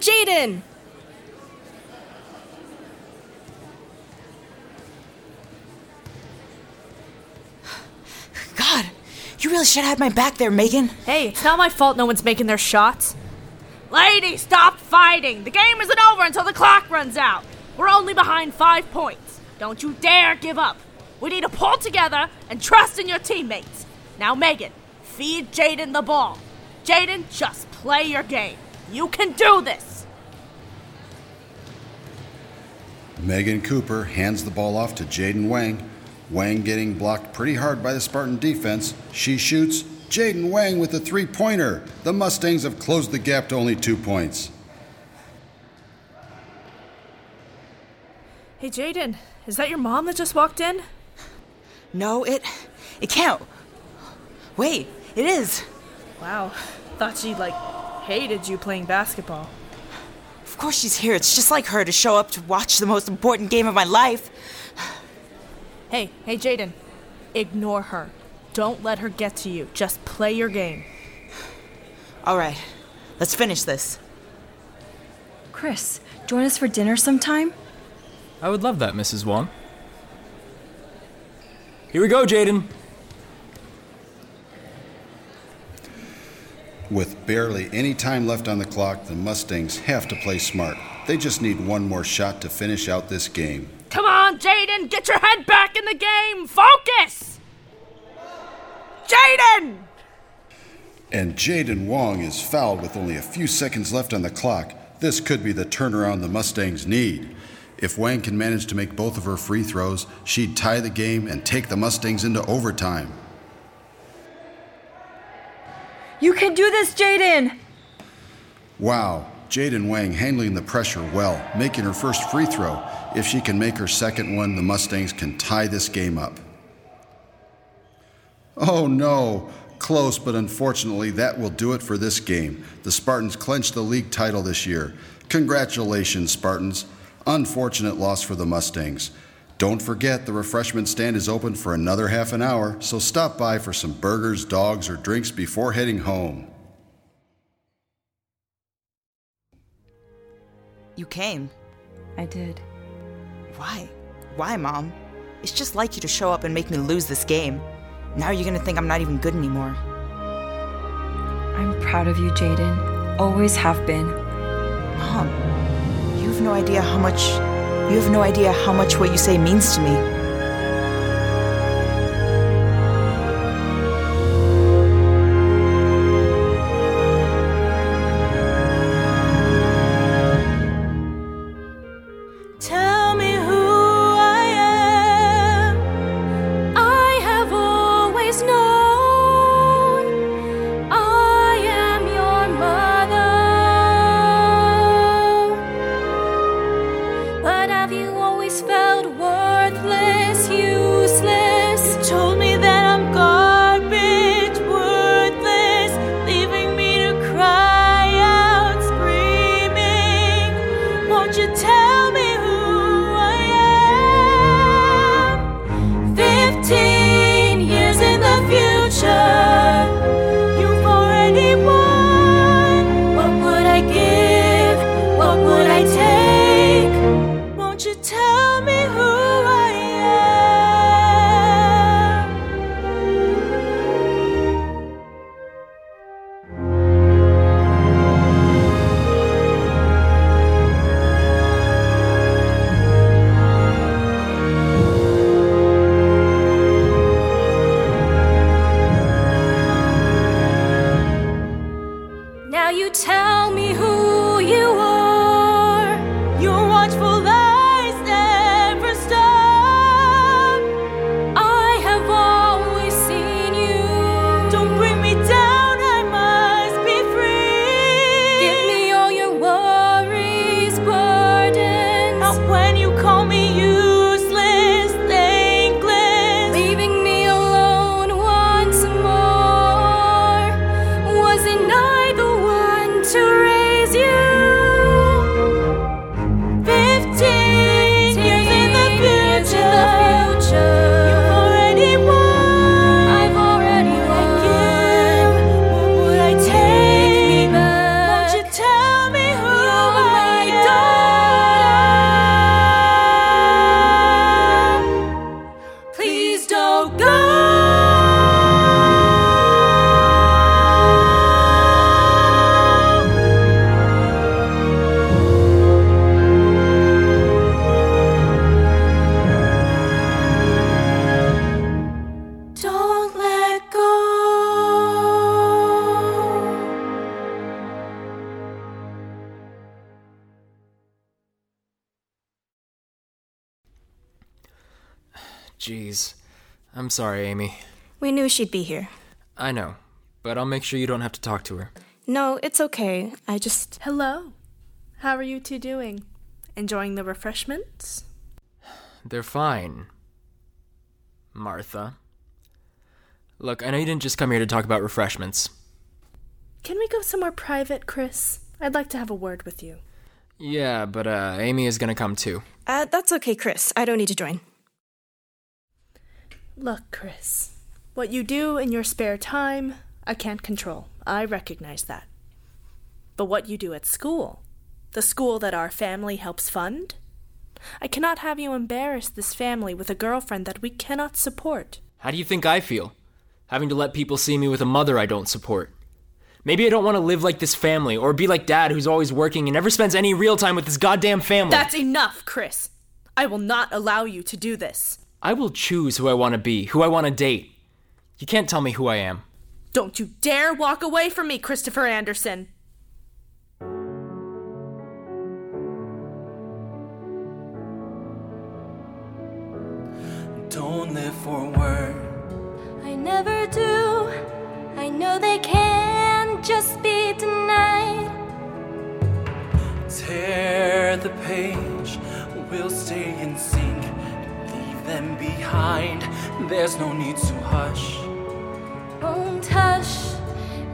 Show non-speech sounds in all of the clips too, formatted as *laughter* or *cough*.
Jaden! God, you really should have had my back there, Megan. Hey, it's not my fault no one's making their shots. Lady, stop fighting! The game isn't over until the clock runs out. We're only behind five points. Don't you dare give up. We need to pull together and trust in your teammates. Now, Megan, feed Jaden the ball. Jaden, just play your game. You can do this. Megan Cooper hands the ball off to Jaden Wang. Wang getting blocked pretty hard by the Spartan defense. She shoots. Jaden Wang with a three pointer. The Mustangs have closed the gap to only two points. Hey, Jaden, is that your mom that just walked in? No, it. it can't. Wait, it is. Wow, thought she, like, hated you playing basketball. Of course she's here. It's just like her to show up to watch the most important game of my life. Hey, hey, Jaden, ignore her. Don't let her get to you. Just play your game. All right, let's finish this. Chris, join us for dinner sometime? I would love that, Mrs. Wong. Here we go, Jaden. With barely any time left on the clock, the Mustangs have to play smart. They just need one more shot to finish out this game. Come on, Jaden, get your head back in the game. Focus! Jaden! And Jaden Wong is fouled with only a few seconds left on the clock. This could be the turnaround the Mustangs need. If Wang can manage to make both of her free throws, she'd tie the game and take the Mustangs into overtime. You can do this, Jaden! Wow, Jaden Wang handling the pressure well, making her first free throw. If she can make her second one, the Mustangs can tie this game up. Oh no, close, but unfortunately, that will do it for this game. The Spartans clinched the league title this year. Congratulations, Spartans. Unfortunate loss for the Mustangs. Don't forget the refreshment stand is open for another half an hour, so stop by for some burgers, dogs, or drinks before heading home. You came. I did. Why? Why, Mom? It's just like you to show up and make me lose this game. Now you're gonna think I'm not even good anymore. I'm proud of you, Jaden. Always have been. Mom, you have no idea how much. You have no idea how much what you say means to me. Jeez. I'm sorry, Amy. We knew she'd be here. I know, but I'll make sure you don't have to talk to her. No, it's okay. I just. Hello. How are you two doing? Enjoying the refreshments? They're fine. Martha. Look, I know you didn't just come here to talk about refreshments. Can we go somewhere private, Chris? I'd like to have a word with you. Yeah, but uh, Amy is gonna come too. Uh, that's okay, Chris. I don't need to join. Look, Chris, what you do in your spare time, I can't control. I recognize that. But what you do at school, the school that our family helps fund, I cannot have you embarrass this family with a girlfriend that we cannot support. How do you think I feel? Having to let people see me with a mother I don't support. Maybe I don't want to live like this family, or be like dad who's always working and never spends any real time with his goddamn family. That's enough, Chris. I will not allow you to do this. I will choose who I want to be, who I want to date. You can't tell me who I am. Don't you dare walk away from me, Christopher Anderson. Don't live for word. I never do. I know they can just be denied. Tear the page, we'll stay in sync. Leave them behind, there's no need to hush. Won't hush.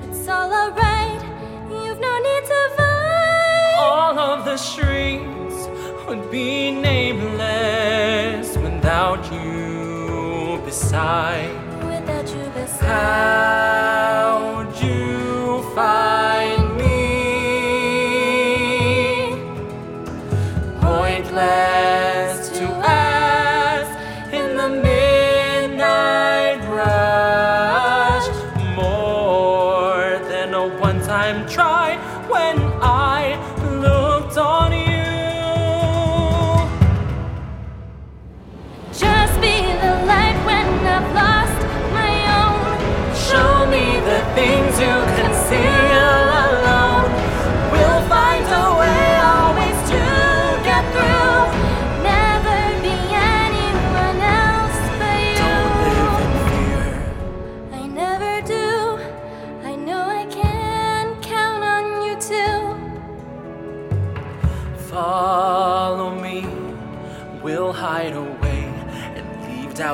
It's all alright. You've no need to fight. All of the streets would be nameless without you beside. Without you beside. How'd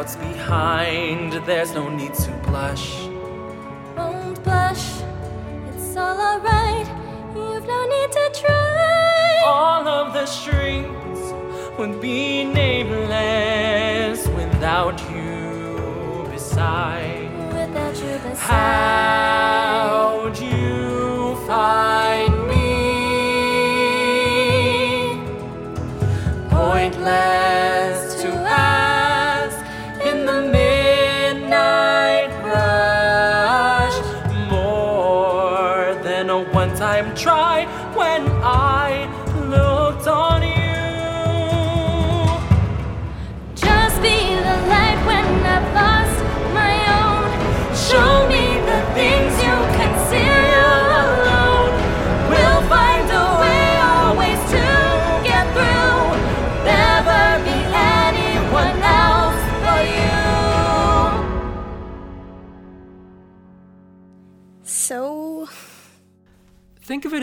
doubts behind. There's no need to blush. Won't blush. It's all alright. You've no need to try. All of the streets would be nameless without you beside. Without you beside.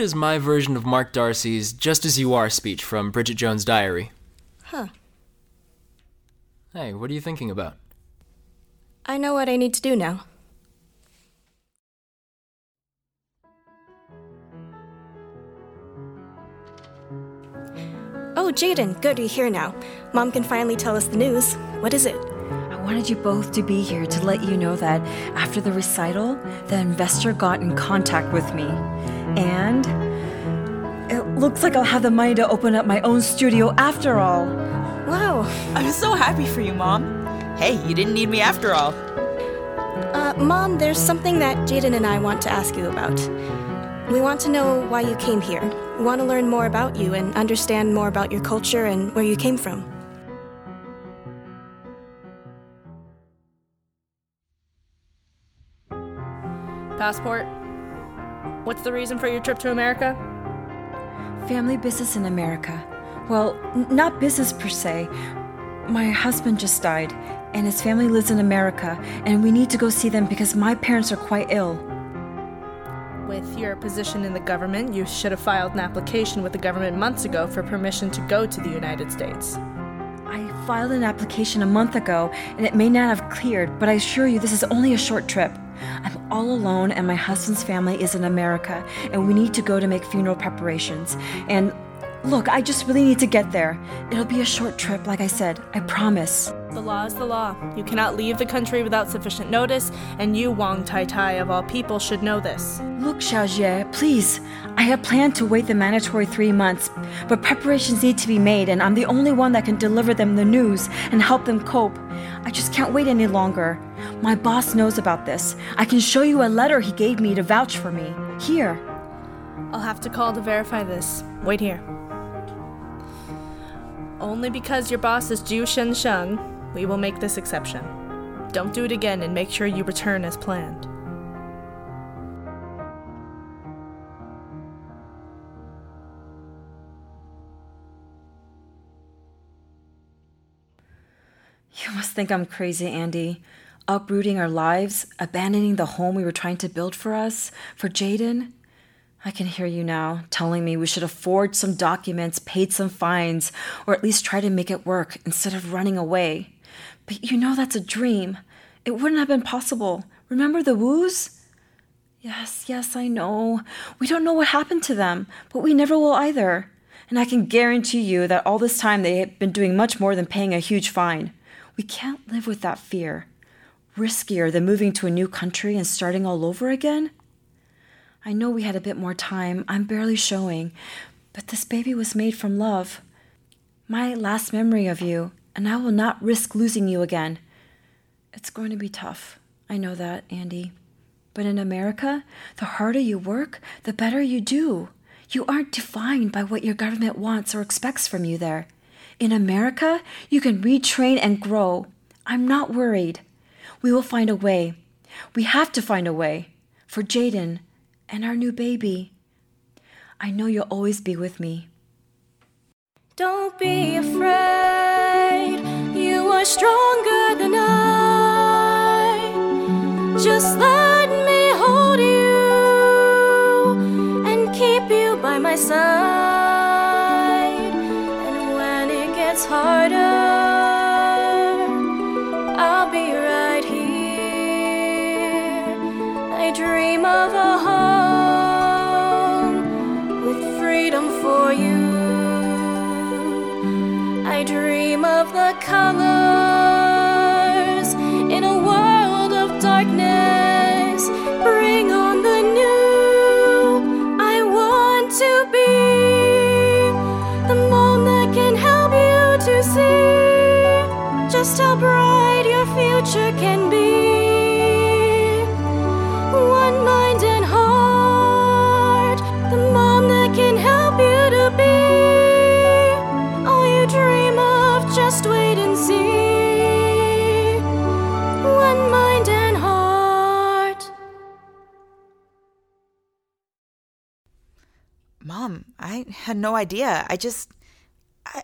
It as my version of Mark Darcy's Just As You Are speech from Bridget Jones' Diary. Huh. Hey, what are you thinking about? I know what I need to do now. Oh, Jaden, good, you're here now. Mom can finally tell us the news. What is it? I wanted you both to be here to let you know that after the recital, the investor got in contact with me. And it looks like I'll have the money to open up my own studio after all. Wow. I'm so happy for you, Mom. Hey, you didn't need me after all. Uh, Mom, there's something that Jaden and I want to ask you about. We want to know why you came here. We want to learn more about you and understand more about your culture and where you came from. Passport? What's the reason for your trip to America? Family business in America. Well, n- not business per se. My husband just died, and his family lives in America, and we need to go see them because my parents are quite ill. With your position in the government, you should have filed an application with the government months ago for permission to go to the United States. I filed an application a month ago, and it may not have cleared, but I assure you this is only a short trip. I'm all alone, and my husband's family is in America, and we need to go to make funeral preparations. And look, I just really need to get there. It'll be a short trip, like I said, I promise. The law is the law. You cannot leave the country without sufficient notice, and you, Wang Tai Tai, of all people, should know this. Look, Xiaojie, please. I have planned to wait the mandatory three months, but preparations need to be made, and I'm the only one that can deliver them the news and help them cope. I just can't wait any longer. My boss knows about this. I can show you a letter he gave me to vouch for me. Here. I'll have to call to verify this. Wait here. Only because your boss is Ju Shen Sheng, we will make this exception. Don't do it again and make sure you return as planned. You must think I'm crazy, Andy. Uprooting our lives, abandoning the home we were trying to build for us, for Jaden. I can hear you now telling me we should have forged some documents, paid some fines, or at least try to make it work instead of running away. But you know that's a dream. It wouldn't have been possible. Remember the woos? Yes, yes, I know. We don't know what happened to them, but we never will either. And I can guarantee you that all this time they have been doing much more than paying a huge fine. We can't live with that fear. Riskier than moving to a new country and starting all over again? I know we had a bit more time. I'm barely showing. But this baby was made from love. My last memory of you, and I will not risk losing you again. It's going to be tough. I know that, Andy. But in America, the harder you work, the better you do. You aren't defined by what your government wants or expects from you there. In America, you can retrain and grow. I'm not worried. We will find a way. We have to find a way. For Jaden and our new baby. I know you'll always be with me. Don't be afraid, you are stronger than I. Just let me hold you and keep you by my side. And when it gets harder, just how bright your future can be. One mind and heart, the mom that can help you to be all you dream of. Just wait and see. One mind and heart. Mom, I had no idea. I just.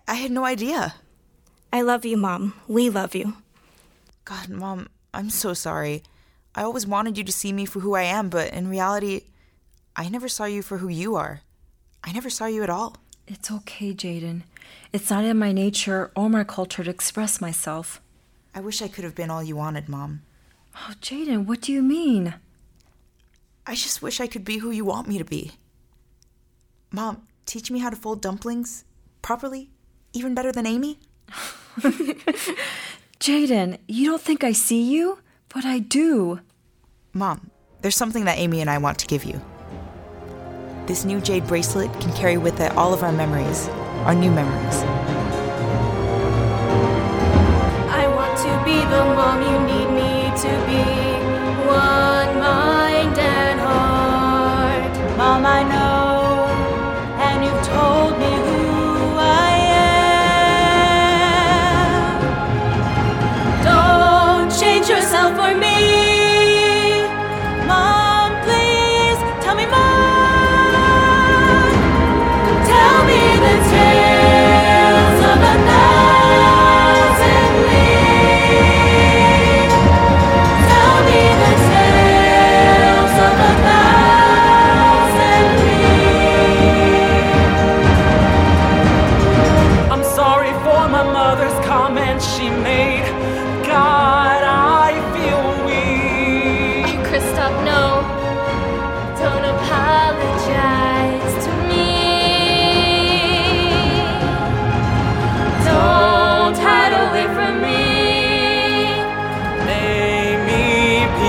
I, had no idea. I love you, Mom. We love you. God, Mom, I'm so sorry. I always wanted you to see me for who I am, but in reality, I never saw you for who you are. I never saw you at all. It's okay, Jaden. It's not in my nature or my culture to express myself. I wish I could have been all you wanted, Mom. Oh, Jaden, what do you mean? I just wish I could be who you want me to be. Mom, teach me how to fold dumplings properly, even better than Amy. *laughs* *laughs* Jaden, you don't think I see you? But I do. Mom, there's something that Amy and I want to give you. This new jade bracelet can carry with it all of our memories, our new memories. I want to be the mom you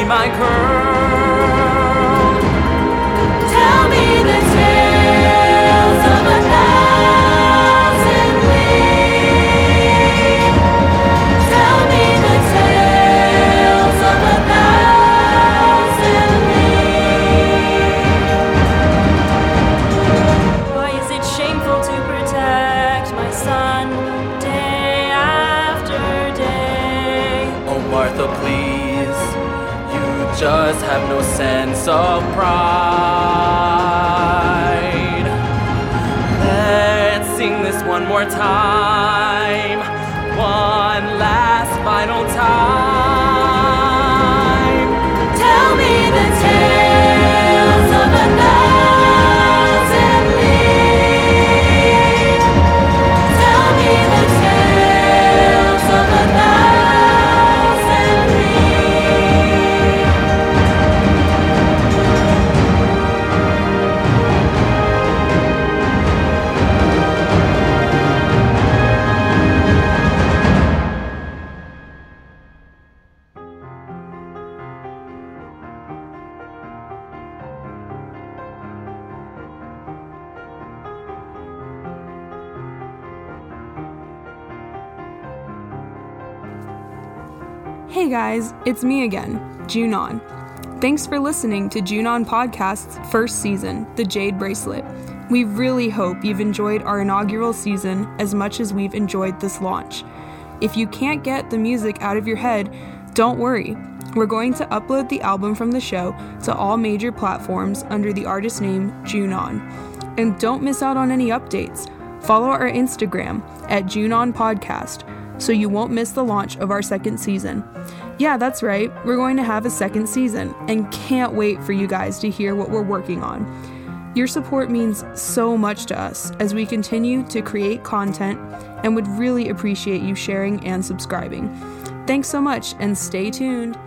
my curse. Have no sense of pride. Let's sing this one more time. One last final time. Guys, it's me again, Junon. Thanks for listening to Junon Podcast's first season, The Jade Bracelet. We really hope you've enjoyed our inaugural season as much as we've enjoyed this launch. If you can't get the music out of your head, don't worry. We're going to upload the album from the show to all major platforms under the artist name Junon. And don't miss out on any updates. Follow our Instagram at Junon Podcast so you won't miss the launch of our second season. Yeah, that's right, we're going to have a second season and can't wait for you guys to hear what we're working on. Your support means so much to us as we continue to create content and would really appreciate you sharing and subscribing. Thanks so much and stay tuned.